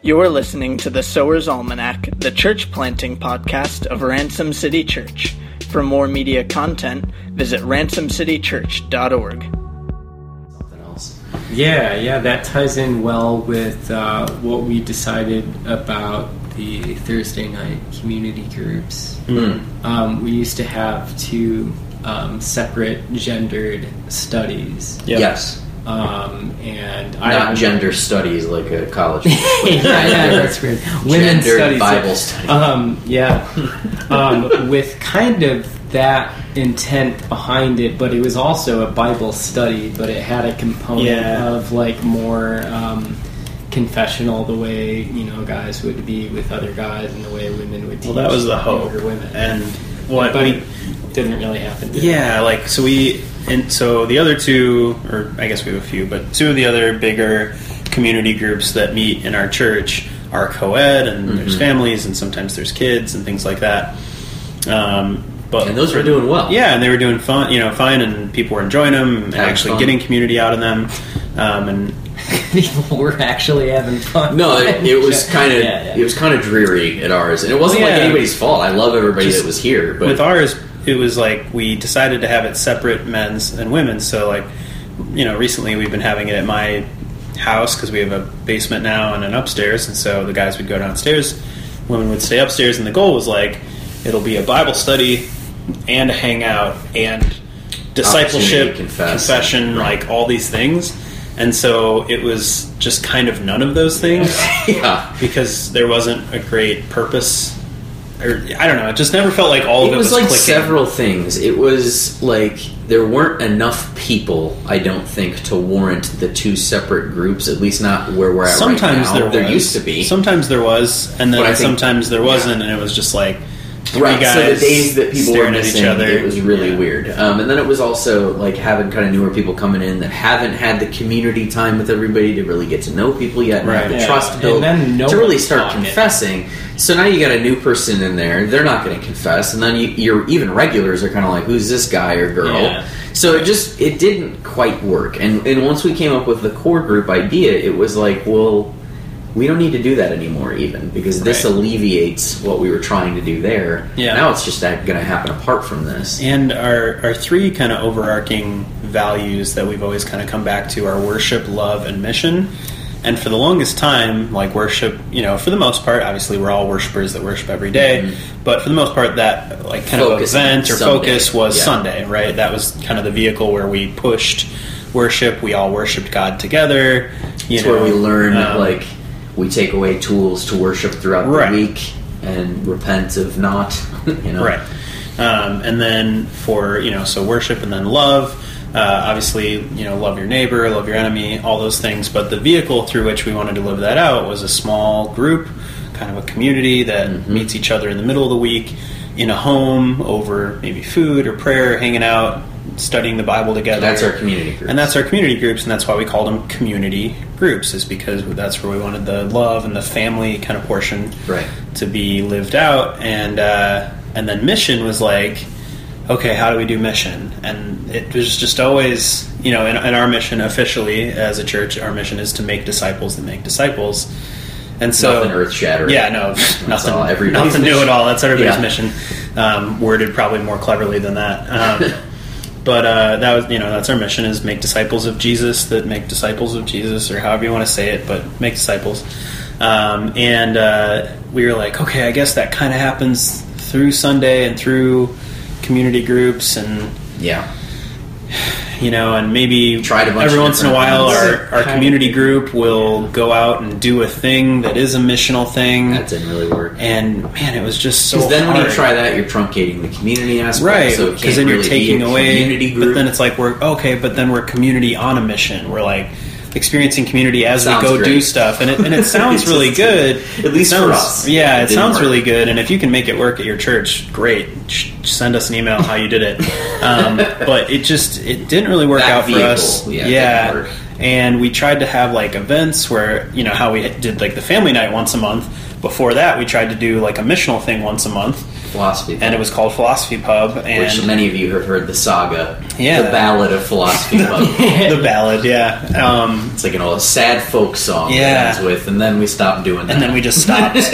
You're listening to the Sower's Almanac, the church planting podcast of Ransom City Church. For more media content, visit ransomcitychurch.org. Something else. Yeah, yeah, that ties in well with uh, what we decided about the Thursday night community groups. Um, we used to have two um, separate gendered studies. Yes. Um, and Not remember- gender studies like a college. yeah, yeah, that's weird. Women's studies. Bible study. Um, yeah, um, with kind of that intent behind it, but it was also a Bible study, but it had a component Yeah. of like more um, confessional, the way you know guys would be with other guys, and the way women would teach. Well, that was the hope. younger women, And what but we it didn't really happen. did it? Yeah, like so we and so the other two, or I guess we have a few, but two of the other bigger community groups that meet in our church are co-ed, and there's Mm-hmm. families, and sometimes there's kids and things like that. Um, but And those were doing well. Yeah, and they were doing fun, you know, fine, and people were enjoying them and Having actually fun. getting community out of them. Um, and people were actually having fun. No, it, it was kind of Yeah, yeah. it was kind of dreary at ours, and it wasn't like anybody's fault. I love everybody Just that was here, but with ours it was like we decided to have it separate men's and women's. So like you know recently we've been having it at my house because we have a basement now and an upstairs. And so the guys would go downstairs women would stay upstairs. And the goal was like it'll be a bible study and a hangout and discipleship confess. confession Right. like all these things. And so it was just kind of none of those things yeah, because there wasn't a great purpose or I don't know. It just never felt like all of it it was, was like clicking. several things. It was like there weren't enough people, I don't think, to warrant the two separate groups. At least not where we're at Sometimes right now. there was. used to be. Sometimes there was, and then I think- sometimes there wasn't, and it was just like three Right, guys so the days that people were missing, each other. it was really Yeah. weird. Um, and then it was also like having kind of newer people coming in that haven't had the community time with everybody to really get to know people yet, and have the Yeah, trust and built then no to really start confessing. So now you got a new person in there; they're not going to confess, and then you, your even regulars are kind of like, "Who's this guy or girl?" Yeah. So it just it didn't quite work. And and once we came up with the core group idea, it was like, well. We don't need to do that anymore, even because this Right. alleviates what we were trying to do there. Yeah. Now it's just going to happen apart from this. And our our three kind of overarching values that we've always kind of come back to are worship, love, and mission. And for the longest time, like worship, you know, for the most part, obviously we're all worshipers that worship every day, but for the most part, that like kind Focus of event or Sunday. focus was Yeah. Sunday, right? That was kind of the vehicle where we pushed worship. We all worshipped God together. You It's know, where we learn um, like we take away tools to worship throughout Right. the week and repent of not. You know, Right. Um, and then for, you know, so worship and then love. Uh, obviously, you know, love your neighbor, love your enemy, all those things. But the vehicle through which we wanted to live that out was a small group, kind of a community that Mm-hmm. meets each other in the middle of the week in a home over maybe food or prayer, hanging out, studying the Bible together. That's our community group. And that's our community groups, and that's why we called them community groups, is because that's where we wanted the love and the family kind of portion Right. to be lived out. And uh, and then mission was like, okay, how do we do mission? And it was just always, you know, in, in our mission officially as a church, our mission is to make disciples that make disciples. And so, Nothing earth-shattering. Yeah, no, nothing, all, nothing new at all. That's everybody's Yeah. mission. Um, worded probably more cleverly than that. Um, but uh, that was, you know, that's our mission: is make disciples of Jesus that make disciples of Jesus, or however you want to say it, but make disciples. Um, and uh, we were like, okay, I guess that kind of happens through Sunday and through community groups and Yeah. You know, and maybe Tried a bunch every once in a while our, our community group will go out and do a thing that is a missional thing. That didn't really work. and man, it was just so Because then when you try that, you're truncating the community aspect. right So because then you're taking away community group. but then it's like we're okay but then we're community on a mission we're like experiencing community as we Sounds go do stuff and it, and it sounds really good. at least It for us, yeah it it, sounds work. really good and if you can make it work at your church great. Send us an email how you did it. Um, but it just it didn't really work That out vehicle, for us yeah, work. and we tried to have like events where you know how we did like the family night once a month. Before that we tried to do like a missional thing once a month Philosophy. Pub. and it was called Philosophy Pub, and which many of you have heard the saga, Yeah. the Ballad of Philosophy Pub. the ballad, yeah. Um, It's like an old sad folk song Yeah. that ends with, and then we stopped doing that. and then we just stopped.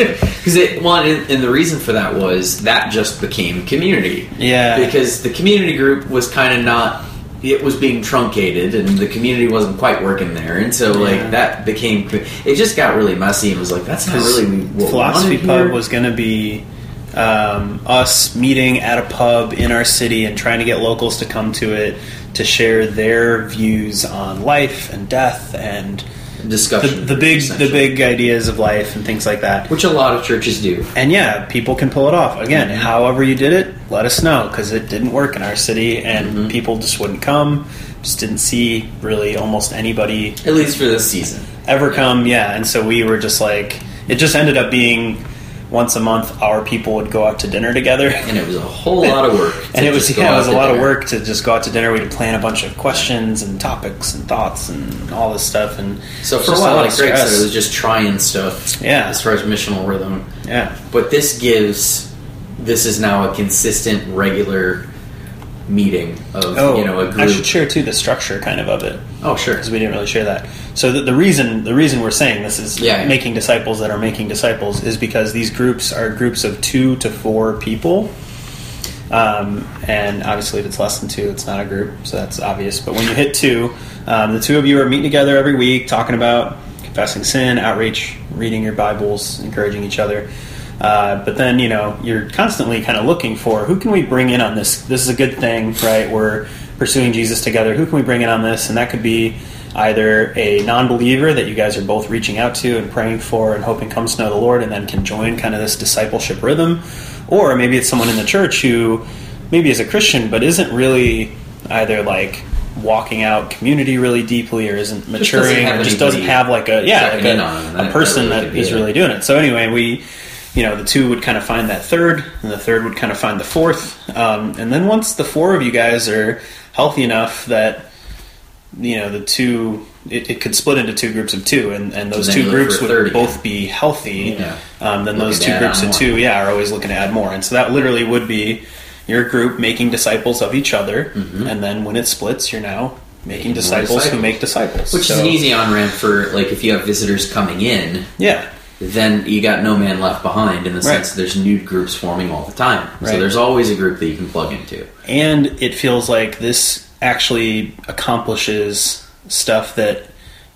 Because it, well, and, and the reason for that was that just became community. Yeah. Because the community group was kind of not, it was being truncated, and the community wasn't quite working there, and so like Yeah. that became, it just got really messy, and was like that's not really what Philosophy Pub here. was going to be um, us meeting at a pub in our city and trying to get locals to come to it to share their views on life and death and the, discussion. the big the big ideas of life and things like that. which a lot of churches do. And yeah, people can pull it off. Again, Mm-hmm. however you did it, let us know because it didn't work in our city, and Mm-hmm. people just wouldn't come. Just didn't see really almost anybody At least for this season. ever come. Yeah, and so we were just like, it just ended up being once a month. Our people would go out to dinner together, And it was a whole lot of work. and it was yeah, it was a lot of work to just go out to dinner. We'd plan a bunch of questions and topics and thoughts and all this stuff. And So for a while, like Gregg said, it was just trying stuff. Yeah. As far as missional rhythm, yeah, but this gives this is now a consistent, regular meeting of Oh, you know a group. I should share too the structure kind of of it. oh sure. because we didn't really share that. So the, the reason the reason we're saying this is Yeah, yeah. making disciples that are making disciples is because these groups are groups of two to four people, um, and obviously if it's less than two, it's not a group, so that's obvious. But when you hit two, um, the two of you are meeting together every week, talking about confessing sin, outreach, reading your Bibles, encouraging each other. Uh, but then you know you're constantly kind of looking for who can we bring in on this. This is a good thing, right? We're pursuing Jesus together. Who can we bring in on this? And that could be either a non-believer that you guys are both reaching out to and praying for and hoping comes to know the Lord, and then can join kind of this discipleship rhythm, or maybe it's someone in the church who maybe is a Christian but isn't really either like walking out community really deeply or isn't maturing have or just doesn't have like a yeah like a, a person that really that could is really doing it. So anyway, we, you know, the two would kind of find that third, and the third would kind of find the fourth, um, and then once the four of you guys are healthy enough that you know the two. It, it could split into two groups of two, and, and those two groups would both be healthy. Yeah. Um, then Looking those two groups of more. two, yeah, are always looking to add more. And so that literally would be your group making disciples of each other, and then when it splits, you're now making more disciples, who make disciples, Which So- is an easy on ramp for like if you have visitors coming in, Yeah, then you got no man left behind in the sense that there's new groups forming all the time. So there's always a group that you can plug into. and it feels like this actually accomplishes stuff that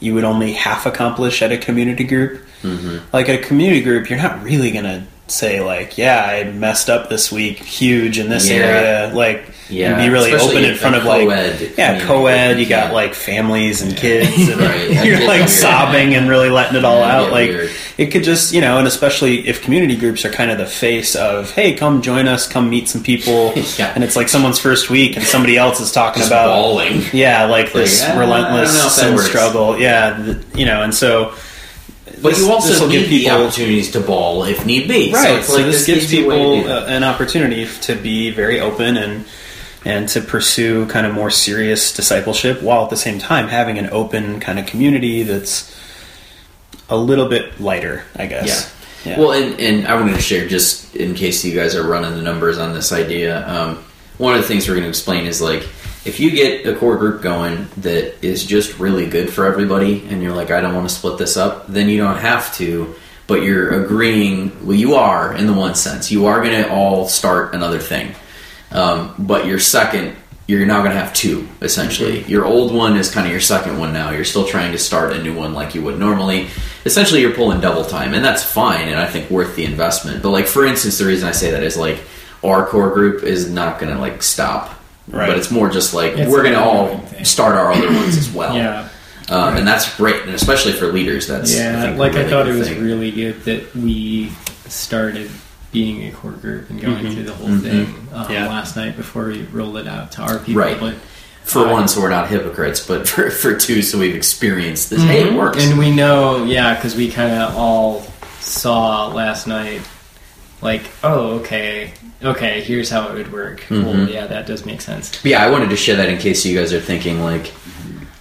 you would only half accomplish at a community group. Mm-hmm. Like at a community group, you're not really gonna say like, "Yeah, I messed up this week, huge in this Yeah. area," like, Yeah, and be really especially open in front of like, yeah, co-ed. You got yeah. like families and kids, and Right, you're like weird. sobbing and really letting it all out. Like, weird. it could just you know, and especially if community groups are kind of the face of, "Hey, come join us, come meet some people," and it's like someone's first week and somebody else is talking about bawling. yeah, like this Like, relentless know if that sin struggle. Yeah, th- you know, and so. But this- you also need give the people opportunities to bawl if need be. right. So, So, like this, gives way to people uh, an opportunity to be very open and and to pursue kind of more serious discipleship, while at the same time having an open kind of community that's a little bit lighter, I guess. Yeah. Well, and, and I wanted to share just in case you guys are running the numbers on this idea. Um, one of the things we're going to explain is like if you get a core group going that is just really good for everybody, and you're like, I don't want to split this up, then you don't have to. But you're agreeing. Well, you are in the one sense. You are going to all start another thing. Um, but your second, you're now going to have two essentially. Your old one is kind of your second one now. You're still trying to start a new one like you would normally. Essentially, you're pulling double time, and that's fine, and I think worth the investment. But like for instance, the reason I say that is like our core group is not going to like stop, Right. but it's more just like It's we're going to all thing. start our other ones as well. Yeah. um, and that's great, and especially for leaders. That's Yeah, think, a like I thought it was thing. really good that we started being a core group and going through the whole Mhm. thing um, Yeah. last night before we rolled it out to our people. Right. But for I- one, so we're not hypocrites, but for, for two, so we've experienced this. Hey, it works. And we know, yeah, because we kind of all saw last night, like, oh, okay, okay, here's how it would work. Well, Mhm. yeah, that does make sense. But yeah, I wanted to share that in case you guys are thinking like,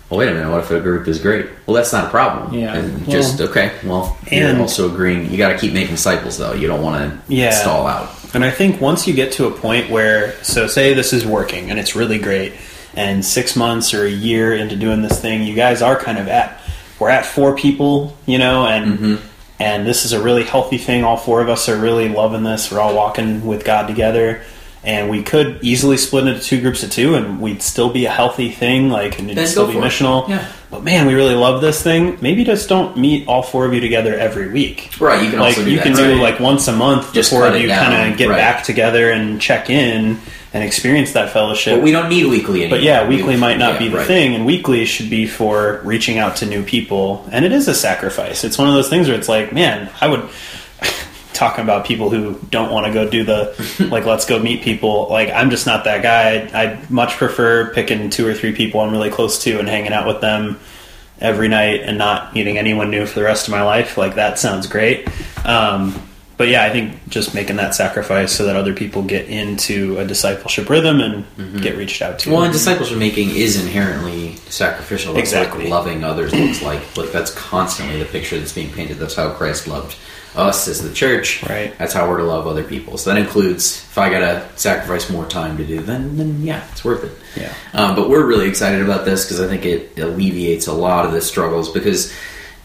well, wait a minute, what if a group is great? Well, that's not a problem. Yeah. And just okay. Well, and- you're also agreeing. You got to keep making disciples, though. You don't want to Yeah. stall out. And I think once you get to a point where, so say this is working and it's really great, and six months or a year into doing this thing, you guys are kind of at, we're at four people, you know, and and this is a really healthy thing. All four of us are really loving this. We're all walking with God together, and we could easily split into two groups of two, and we'd still be a healthy thing, like and it'd Then still be missional. Yeah. But man, we really love this thing. Maybe just don't meet all four of you together every week Right. You can like also do you can do like once a month Just before cut it you kind of get right. back together and check in and experience that fellowship. But we don't need weekly anymore. But yeah, weekly We- might not yeah, be the right. thing, and weekly should be for reaching out to new people. And it is a sacrifice. It's one of those things where it's like, man, I would talking about people who don't want to go do the like let's go meet people. Like I'm just not that guy. I would much prefer picking two or three people I'm really close to and hanging out with them every night and not meeting anyone new for the rest of my life. Like that sounds great. Um, but yeah, I think just making that sacrifice so that other people get into a discipleship rhythm and get reached out to. Mm-hmm. Well, and discipleship making is inherently sacrificial. That's Exactly. what loving others looks like. Like that's constantly the picture that's being painted. That's how Christ loved us as the church. Right. That's how we're to love other people. So that includes if I gotta sacrifice more time to do, then then yeah, it's worth it. Yeah. Um, but we're really excited about this because I think it alleviates a lot of the struggles because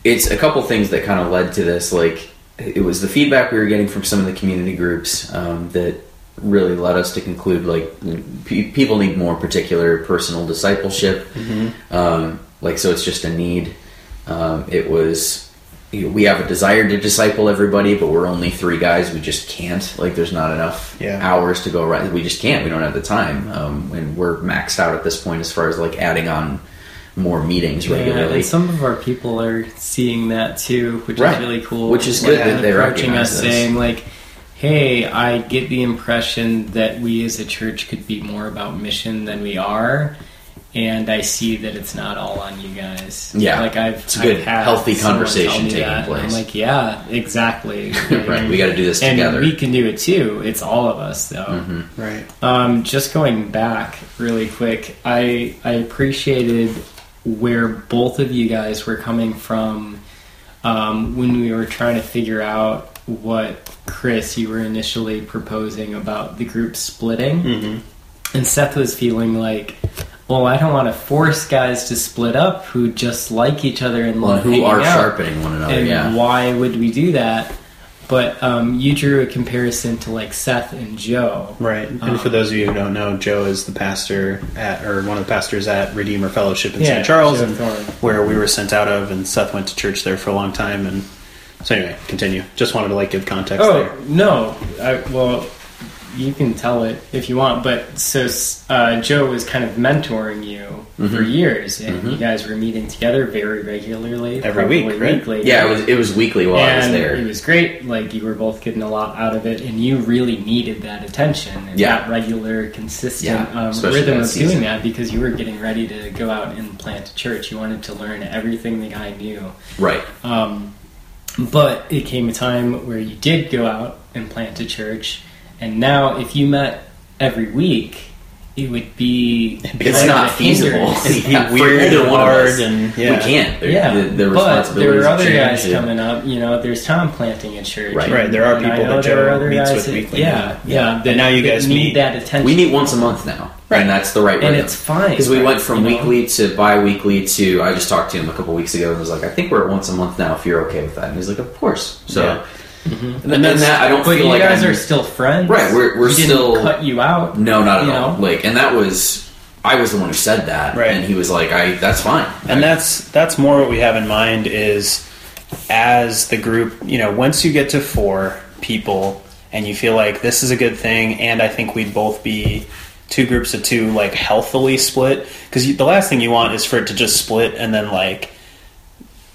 it's a couple things that kind of led to this. Like it was the feedback we were getting from some of the community groups um, that really led us to conclude like pe- people need more particular personal discipleship. Um, like so, it's just a need. Um, it was we have a desire to disciple everybody, but we're only three guys. We just can't. Like, there's not enough Yeah. hours to go around. We just can't. We don't have the time, um, and we're maxed out at this point as far as like adding on more meetings Yeah, regularly. and some of our people are seeing that too, which Right. is really cool. Which is good Like, that they approaching us, this. saying like, "Hey, I get the impression that we as a church could be more about mission than we are." And I see that it's not all on you guys. Yeah. like I've It's a good, I've had healthy conversation taking that, place. I'm like, yeah, exactly. right, we got to do this and together. we can do it too. It's all of us, though. Mhm. Right. Um, just going back really quick, I I appreciated where both of you guys were coming from um, when we were trying to figure out what Chris you were initially proposing about the group splitting, Mm-hmm. and Seth was feeling like. Well, I don't want to force guys to split up who just like each other and well, love who are out. sharpening one another? And yeah. why would we do that? But um, you drew a comparison to like Seth and Joe. Right. And Um, for those of you who don't know, Joe is the pastor at, or one of the pastors at Redeemer Fellowship in Yeah, St. Charles, and where we were sent out of, and Seth went to church there for a long time. And so, anyway, continue. Just wanted to like give context Oh there. no! I, well, you can tell it if you want. But so uh, Joe was kind of mentoring you Mm-hmm. for years, and you guys were meeting together very regularly, Every week, right? weekly. yeah, it was it was weekly while I was there. it was great. Like you were both getting a lot out of it, and you really needed that attention and Yeah. that regular, consistent Yeah, um, rhythm of season. doing that because you were getting ready to go out and plant a church. You wanted to learn everything the guy knew. right. Um, but it came a time where you did go out and plant a church, and now if you met every week, it would be It's kind not feasible. It'd be weird and hard and- yeah. We can't. They're- Yeah, the, the but there are other change. guys Yeah. coming up. You know, there's Tom planting a church. Right. Right, there are people that are Joe other meets guys with that- weekly Yeah, now. yeah. And now you guys need meet- that attention. We meet once a month now, Right. and that's the right way. and it's fine because we right, went from you know? weekly to bi-weekly to I just talked to him a couple weeks ago and was like, I think we're at once a month now. If you're okay with that, and he's like, of course. So, Yeah. and, and that I don't But feel you like guys I'm- are still friends, Right, we're- we're He didn't still- cut you out. no, not at all. know? Like, and that was I was the one who said that, Right. and he was like, I that's fine. and I- that's that's more what we have in mind is as the group you know once you get to four people and you feel like this is a good thing and i think we'd both be two groups of two like healthily split because the last thing you want is for it to just split and then like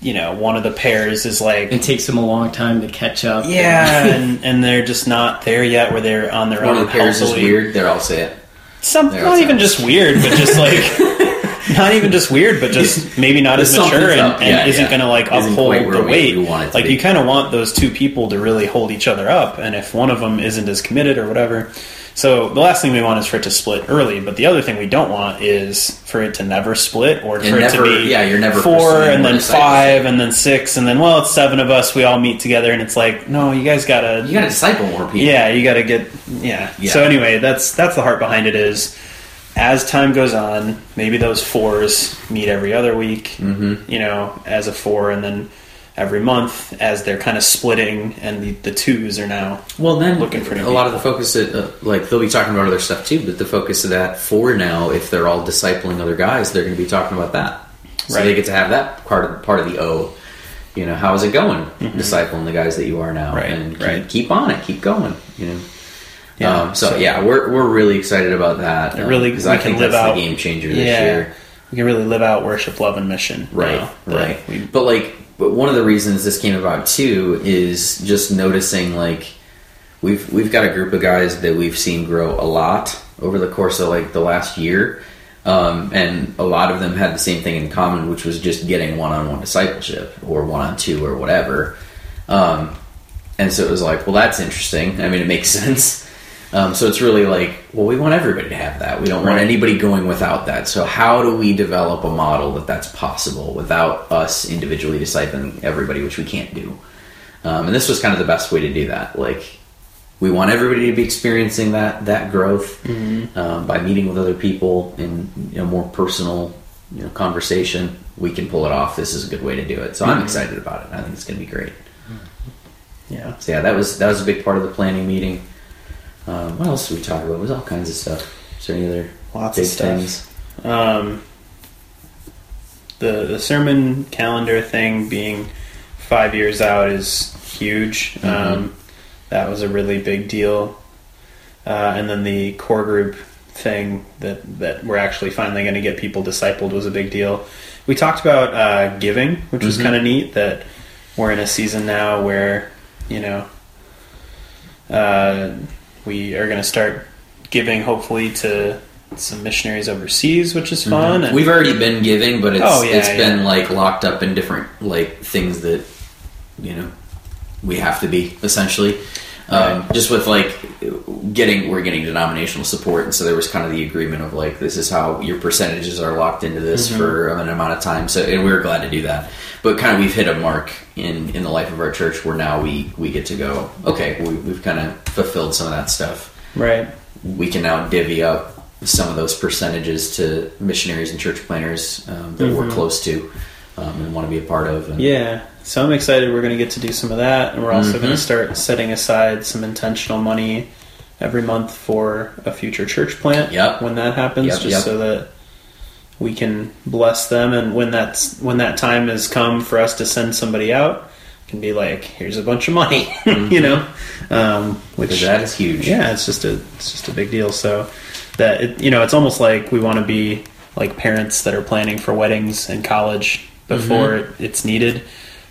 you know one of the pairs is like It takes them a long time to catch up. yeah and, and they're just not there yet where they're on their one own of the pairs is weird. They're all say it. Some There, not even out. just weird, but just like not even just weird, but just maybe not as mature and, and Yeah, isn't yeah. going to like Isn't uphold quite the weight. we want it to like be. you kind of want those two people to really hold each other up, and if one of them isn't as committed or whatever, So the last thing we want is for it to split early, but the other thing we don't want is for it to never split or for And it never- to be yeah, you're never four and then five and then six and then well it's seven of us we all meet together and it's like no you guys gotta You got to disciple more people. yeah you gotta get yeah. Yeah. so anyway that's that's the heart behind it is as time goes on maybe those fours meet every other week Mm-hmm. you know as a four and then every month as they're kind of splitting and the, the twos are now Well, then Looking for new a lot of the focus, at, uh, like they'll be talking about other stuff too, but the focus of that for now, if they're all discipling other guys, they're going to be talking about that. So Right. they get to have that part of part of the O. You know, how is it going, discipling the guys that you are now, Mm-hmm. Right, and keep, right. keep on it, keep going. You know. Yeah, um, so, so- yeah, we're, we're really excited about that. It really- because we I can think live that's out- the game changer this yeah year. we can really live out worship love and mission Right, now right. we- But like, but one of the reasons this came about too is just noticing like we've we've got a group of guys that we've seen grow a lot over the course of like the last year, um, and a lot of them had the same thing in common, which was just getting one-on-one discipleship or one-on-two or whatever. Um, and so it was like, well, that's interesting. I mean, it makes sense. Um, so it's really like, well, we want everybody to have that. We don't want anybody going without that. So how do we develop a model that that's possible without us individually discipling everybody, which we can't do? Um, and this was kind of the best way to do that. Like, we want everybody to be experiencing that that growth um, by meeting with other people in you know, more personal you know, conversation. We can pull it off. This is a good way to do it. So I'm excited about it. I think it's going to be great. yeah So yeah, that was that was a big part of the planning meeting. Um, what else did we talk about? It was all kinds of stuff. Is there any other Lots big of stuff. things? Um, the the sermon calendar thing being five years out is huge. Mm-hmm. Um, that was a really big deal. Uh, and then the core group thing that that we're actually finally going to get people discipled was a big deal. We talked about uh, giving, which was Mhm. kind of neat. That we're in a season now where you know uh, we are going to start giving, hopefully, to some missionaries overseas, which is fun. Mm-hmm. And We've already been giving, but it's Oh, yeah, it's been like locked up in different like things that you know we have to be essentially. Um, Right. Just with like getting, we're getting denominational support, and so there was kind of the agreement of like this is how your percentages are locked into this Mm-hmm. for an amount of time. So, and we were glad to do that. But kind of we've hit a mark in in the life of our church where now we we get to go. Okay, we, we've kind of fulfilled some of that stuff right. we can now divvy up some of those percentages to missionaries and church planters um, that we're close to um, and want to be a part of. And Yeah. So I'm excited we're going to get to do some of that. And we're also Mhm. going to start setting aside some intentional money every month for a future church plant Yep. when that happens, Yep, just yep. so that we can bless them. And when that's when that time has come for us to send somebody out, can be like, here's a bunch of money, you know, um, which that is huge. yeah, it's just a it's just a big deal. So that it, you know, it's almost like we want to be like parents that are planning for weddings in college before it, it's needed,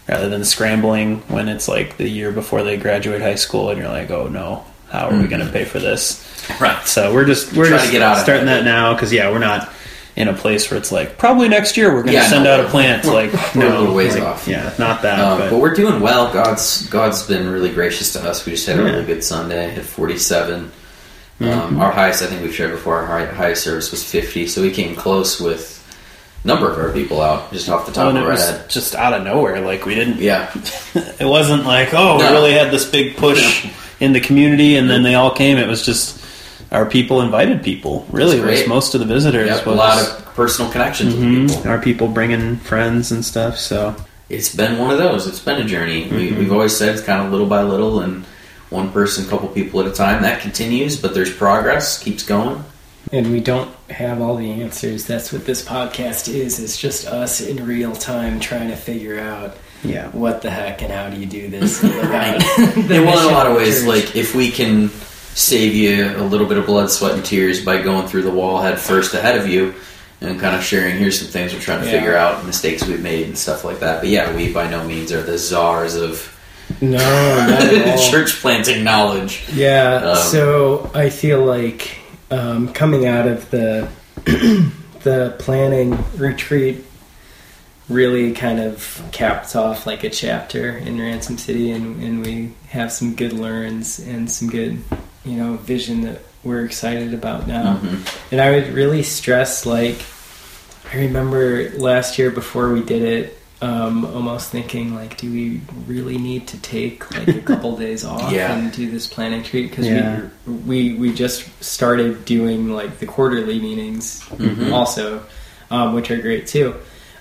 rather than scrambling when it's like the year before they graduate high school, and you're like, oh no, how are we going to pay for this? Right. So we're just we're Try to just get out starting that now because yeah, we're not in a place where it's like probably next year we're going to Yeah, send no, out a plant. we're- like we're a no, little ways like, off. Yeah, not that. Um, but, but we're doing well. God's God's been really gracious to us. We just had a Yeah. really good Sunday. Hit 47. Mm-hmm. Um, our highest, I think we've shared before, our high, highest service was 50. So we came close with a number of our people out just off the top and of our head. just out of nowhere. Like we didn't Yeah. it wasn't like oh No. we really had this big push in the community and then they all came it was just our people invited people really it was most of the visitors Yep, a lot of personal connections Mhm. with people. our people bringing friends and stuff so it's been one of those. It's been a journey. Mm-hmm. we've always said it's kind of little by little and one person, couple people at a time. That continues, but there's progress, keeps going. And we don't have all the answers. That's what this podcast is. It's just us in real time trying to figure out yeah what the heck and how do you do this. right. Yeah, well, in a lot of ways, like if we can save you a little bit of blood, sweat, and tears by going through the wall head first ahead of you and kind of sharing, here's some things we're trying to Yeah. figure out, mistakes we've made, and stuff like that. But yeah, we by no means are the czars of no, not at all. church planting knowledge. Yeah, Um, so I feel like um, coming out of the the planning retreat really kind of caps off like a chapter in Ransom City, and, and we have some good learns and some good, you know, vision that we're excited about now. Mhm. And I would really stress like I remember last year before we did it, um, almost thinking like, do we really need to take like a couple days off Yeah. and do this planning retreat? Because Yeah. we, we we just started doing like the quarterly meetings Mhm. also, um, which are great too.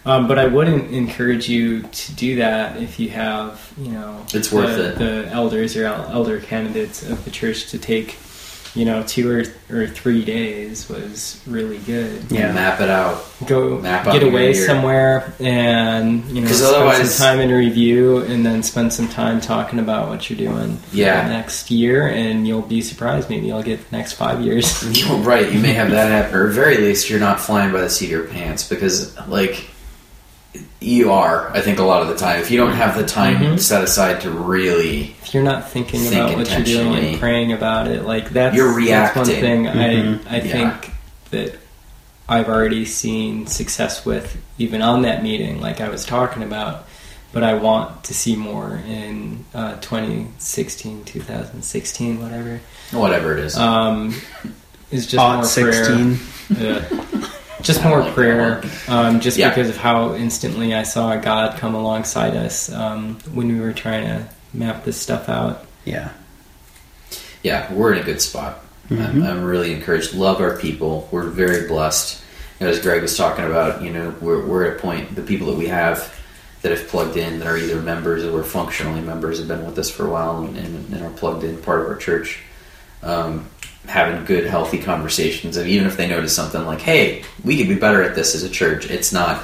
Um, but I wouldn't encourage you to do that if you have, you know, It's the, worth it. the elders or el- elder candidates of the church to take, you know, two or, or three days was really good. Yeah. Map it out. Go Map get your away somewhere and you know spend otherwise- some time in review and then spend some time talking about what you're doing Yeah. the next year and you'll be surprised maybe you'll get the next five years. You're right. You may have that happen, or at very least, you're not flying by the seat of your pants because, like, you are. I think a lot of the time, if you don't have the time Mhm. set aside to really, if you're not thinking Think about what you're doing and praying about it, like that's You're that's one reacting. thing Mhm. I I Yeah. think that I've already seen success with even on that meeting, like I was talking about. But I want to see more in uh, 2016, 2016, whatever. whatever it is. Um, is just Hot more 16. prayer. Yeah. Just more like prayer, um, just Yeah. because of how instantly I saw God come alongside us um, when we were trying to map this stuff out. Yeah. yeah, we're in a good spot. I'm, Mhm. I'm really encouraged. Love our people. We're very blessed. And as Gregg was talking about, you know, we're, we're at a point, the people that we have that have plugged in, that are either members or functionally members, have been with us for a while and, and, and are plugged in, part of our church, um, having good, healthy conversations. And even if they notice something like, hey, we could be better at this as a church, it's not,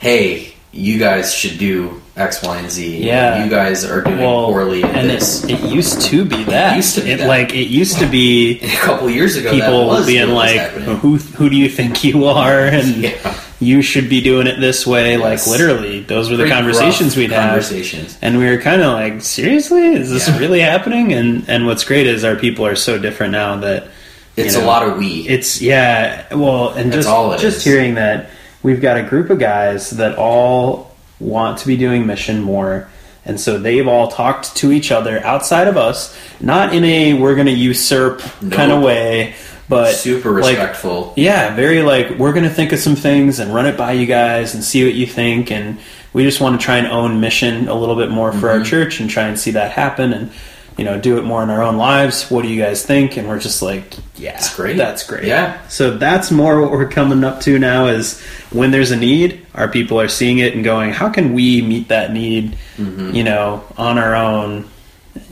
hey, you guys should do X, Y, and Z. Yeah. You guys are doing Well, poorly and this. it, it used to be that. It used to be It. Like it used to be a couple years ago, that people being like. "Who who do you think you are?" and Yeah. You should be doing it this way. Like literally, those were the Pretty conversations we'd have. Conversations. And we were kind of like, seriously, is this Yeah. really happening? And and what's great is our people are so different now that It's you a lot of we. It's yeah, well, and That's just just is. hearing that we've got a group of guys that all want to be doing mission more, and so they've all talked to each other outside of us, not in a we're going to usurp kind of way, but super like, respectful. yeah, very like we're going to think of some things and run it by you guys and see what you think, and we just want to try and own mission a little bit more for our Mhm. church and try and see that happen and. You know, do it more in our own lives. What do you guys think? And we're just like, yeah, That's great. That's great. Yeah. So that's more what we're coming up to now is when there's a need, our people are seeing it and going, how can we meet that need, Mhm. you know, on our own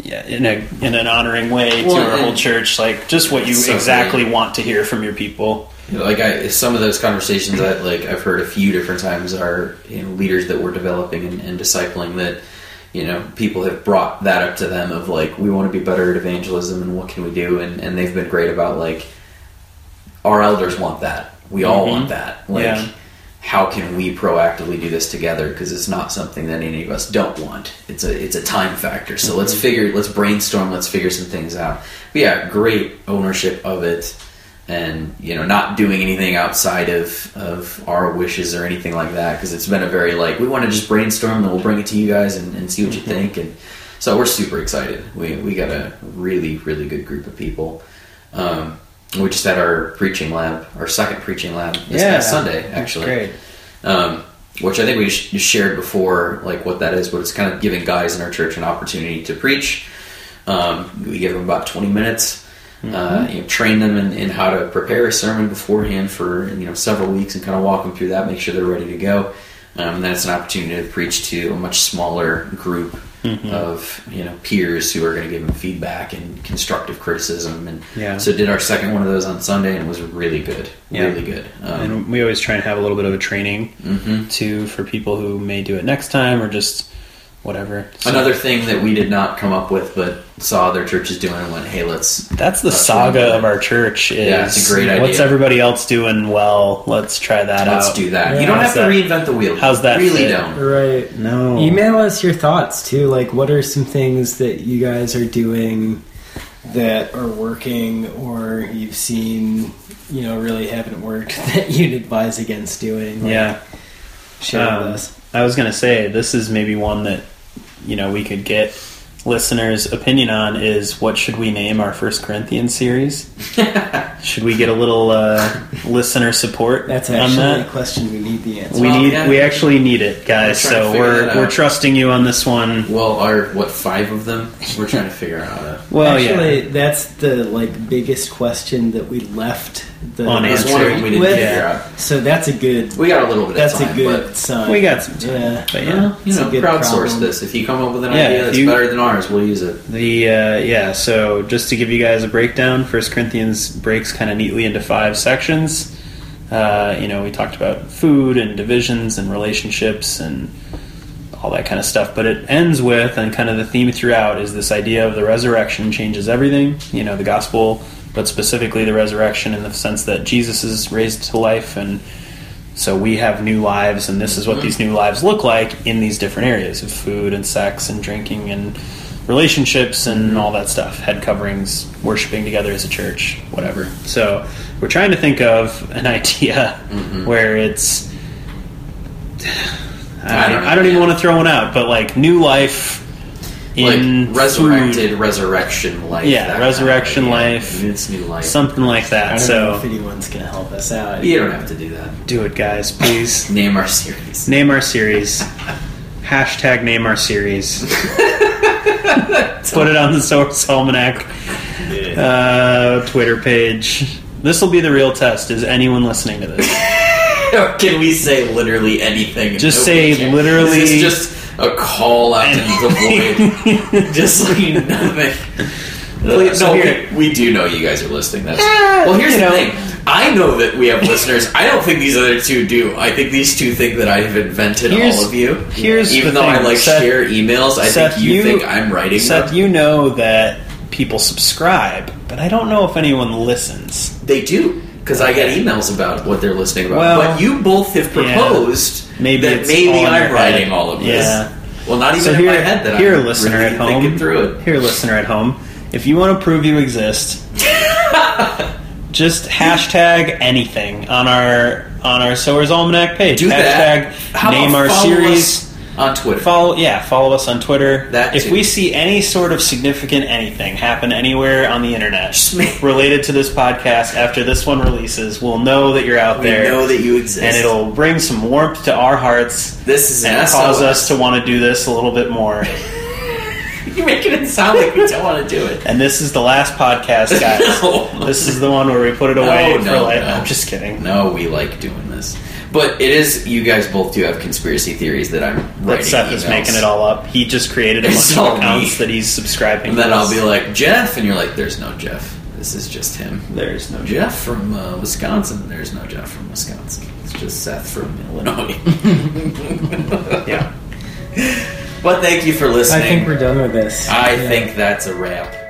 yeah, in a in an honoring way Well, to our whole church, like just what you so exactly great. want to hear from your people. Like I, some of those conversations that like I've heard a few different times are you know, leaders that we're developing and, and discipling that you know people have brought that up to them of like we want to be better at evangelism and what can we do and, and they've been great about like our elders want that we all Mhm. want that like Yeah. How can we proactively do this together? Because it's not something that any of us don't want. It's a it's a time factor. So let's figure let's brainstorm let's figure some things out. But yeah great ownership of it and you know not doing anything outside of of our wishes or anything like that because it's been a very like we want to just brainstorm and we'll bring it to you guys and, and see what you think. And so we're super excited. We we got a really really good group of people. Um, we just had our preaching lab our second preaching lab this past Sunday actually great. um, which I think we sh- shared before, like what that is. But it's kind of giving guys in our church an opportunity to preach. Um, we give them about twenty minutes. Uh, you know, train them in, in how to prepare a sermon beforehand for you know several weeks, and kind of walk them through that, make sure they're ready to go. Um, and then it's an opportunity to preach to a much smaller group of you know peers who are going to give them feedback and constructive criticism. And Yeah. so did our second one of those on Sunday, and it was really good, Yeah. really good. Um, and we always try and have a little bit of a training mhm. too for people who may do it next time or just whatever. So Another thing that we did not come up with, but saw other churches doing and went, "Hey, let's." that's the That's saga of our church. Is Yeah, it's a great idea. What's everybody else doing well? Let's try that Let's out. do that. Yeah. you don't How's have to that- reinvent the wheel. how's that Really fit? don't. Right. No. Email us your thoughts too. Like, what are some things that you guys are doing that are working, or you've seen, you know, really haven't worked that you'd advise against doing? Like, Yeah. share Um, with us. I was gonna say this is maybe one that you know we could get listeners' opinion on is what should we name our First Corinthians series? should we get a little uh, listener support That's on actually that? a question we need the answer. We Well, need. yeah. We actually need it, guys. We're So we're we're trusting you on this one. Well, our what five of them? We're trying to figure out how. Well, actually, yeah. that's the like biggest question that we left the Unanswered. That's one of them we didn't with. figure out. So that's a good. We got a little bit That's of time. a good sign. We got some time. Yeah, But you yeah. know, you know crowdsource problem. this. If you come up with an Yeah, idea that's you- better than ours, we'll use it. The uh, yeah, so just to give you guys a breakdown, First Corinthians breaks kind of neatly into five sections. Uh, you know, we talked about food and divisions and relationships and all that kind of stuff, but it ends with and kind of the theme throughout is this idea of the resurrection changes everything. You know, the gospel, but specifically the resurrection in the sense that Jesus is raised to life and so we have new lives, and this is what these new lives look like in these different areas of food and sex and drinking and relationships and all that stuff. Head coverings, worshiping together as a church, whatever. So we're trying to think of an idea mm-hmm. where it's. I don't, I don't even want to throw one out, but like new life in like resurrected, food, resurrection life. Yeah, that kind of resurrection life. It's new life. something like I that. don't So know if anyone's gonna help us out. you don't have to do that. do it, guys, please. Name our series. Name our series. Hashtag name our series. Put it on the Sower's Almanac uh, Twitter page. This will be the real test. Is anyone listening to this? or can we say literally anything? and Just nobody say cares? literally- Is this just a call out into the void? just like nothing. Please, no, so here- we, we do know you guys are listening. That's well. Here's you the know. thing. I know that we have listeners. I don't think these other two do. I think these two think that I've invented Here's- all of you. here's even the though I like Seth- share emails, I Seth, think you, you- think I'm writing Seth, them. you know that people subscribe, but I don't know if anyone listens. They do because I get emails about what they're listening about. Well, but you both have yeah. proposed Maybe that maybe I'm writing head. all of this. Yeah. Well, not even So in here, my head that here, I'm listener really at home, thinking through it. here, listener at home, if you want to prove you exist, just hashtag anything on our on our Sowers Almanac page. Do hashtag that. How name our series. on Twitter. Follow, yeah, follow us on Twitter. That if too. we see any sort of significant anything happen anywhere on the internet related to this podcast after this one releases, we'll know that you're out we there, know that you exist, and it'll bring some warmth to our hearts This is an and cause us to want to do this a little bit more. You're making it sound like we don't want to do it. And this is the last podcast, guys. No. This is the one where we put it away No, for no, like. no. I'm just kidding. No, we like doing this, but it is. You guys both do have conspiracy theories that I'm That writing. Seth is emails. making it all up. He just created a bunch of accounts me. that he's subscribing. To. And then I'll be like Jeff, and you're like, "There's no Jeff. This is just him." "There's no Jeff from uh, Wisconsin. There's no Jeff from Wisconsin. It's just Seth from Illinois. Yeah. but thank you for listening. I think we're done with this. I Yeah. think that's a wrap.